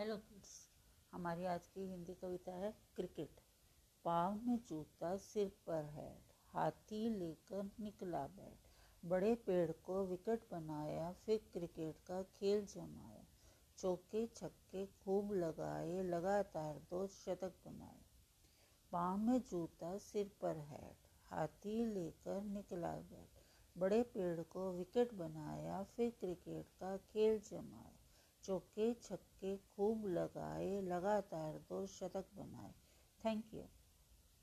Hello kids हमारी आज की हिंदी कविता है क्रिकेट। पाँव में जूता, सिर पर हैट, हाथी लेकर निकला बैट। बड़े पेड़ को विकेट बनाया, फिर क्रिकेट का खेल जमाया। चौके छक्के खूब लगाए, लगातार दो शतक बनाए। पाँव में जूता, सिर पर हैट, हाथी लेकर निकला बैट। बड़े पेड़ को विकेट बनाया, फिर क्रिकेट का खेल जमाया। चौके छक्के खूब लगाए लगातार दो शतक बनाए। Thank you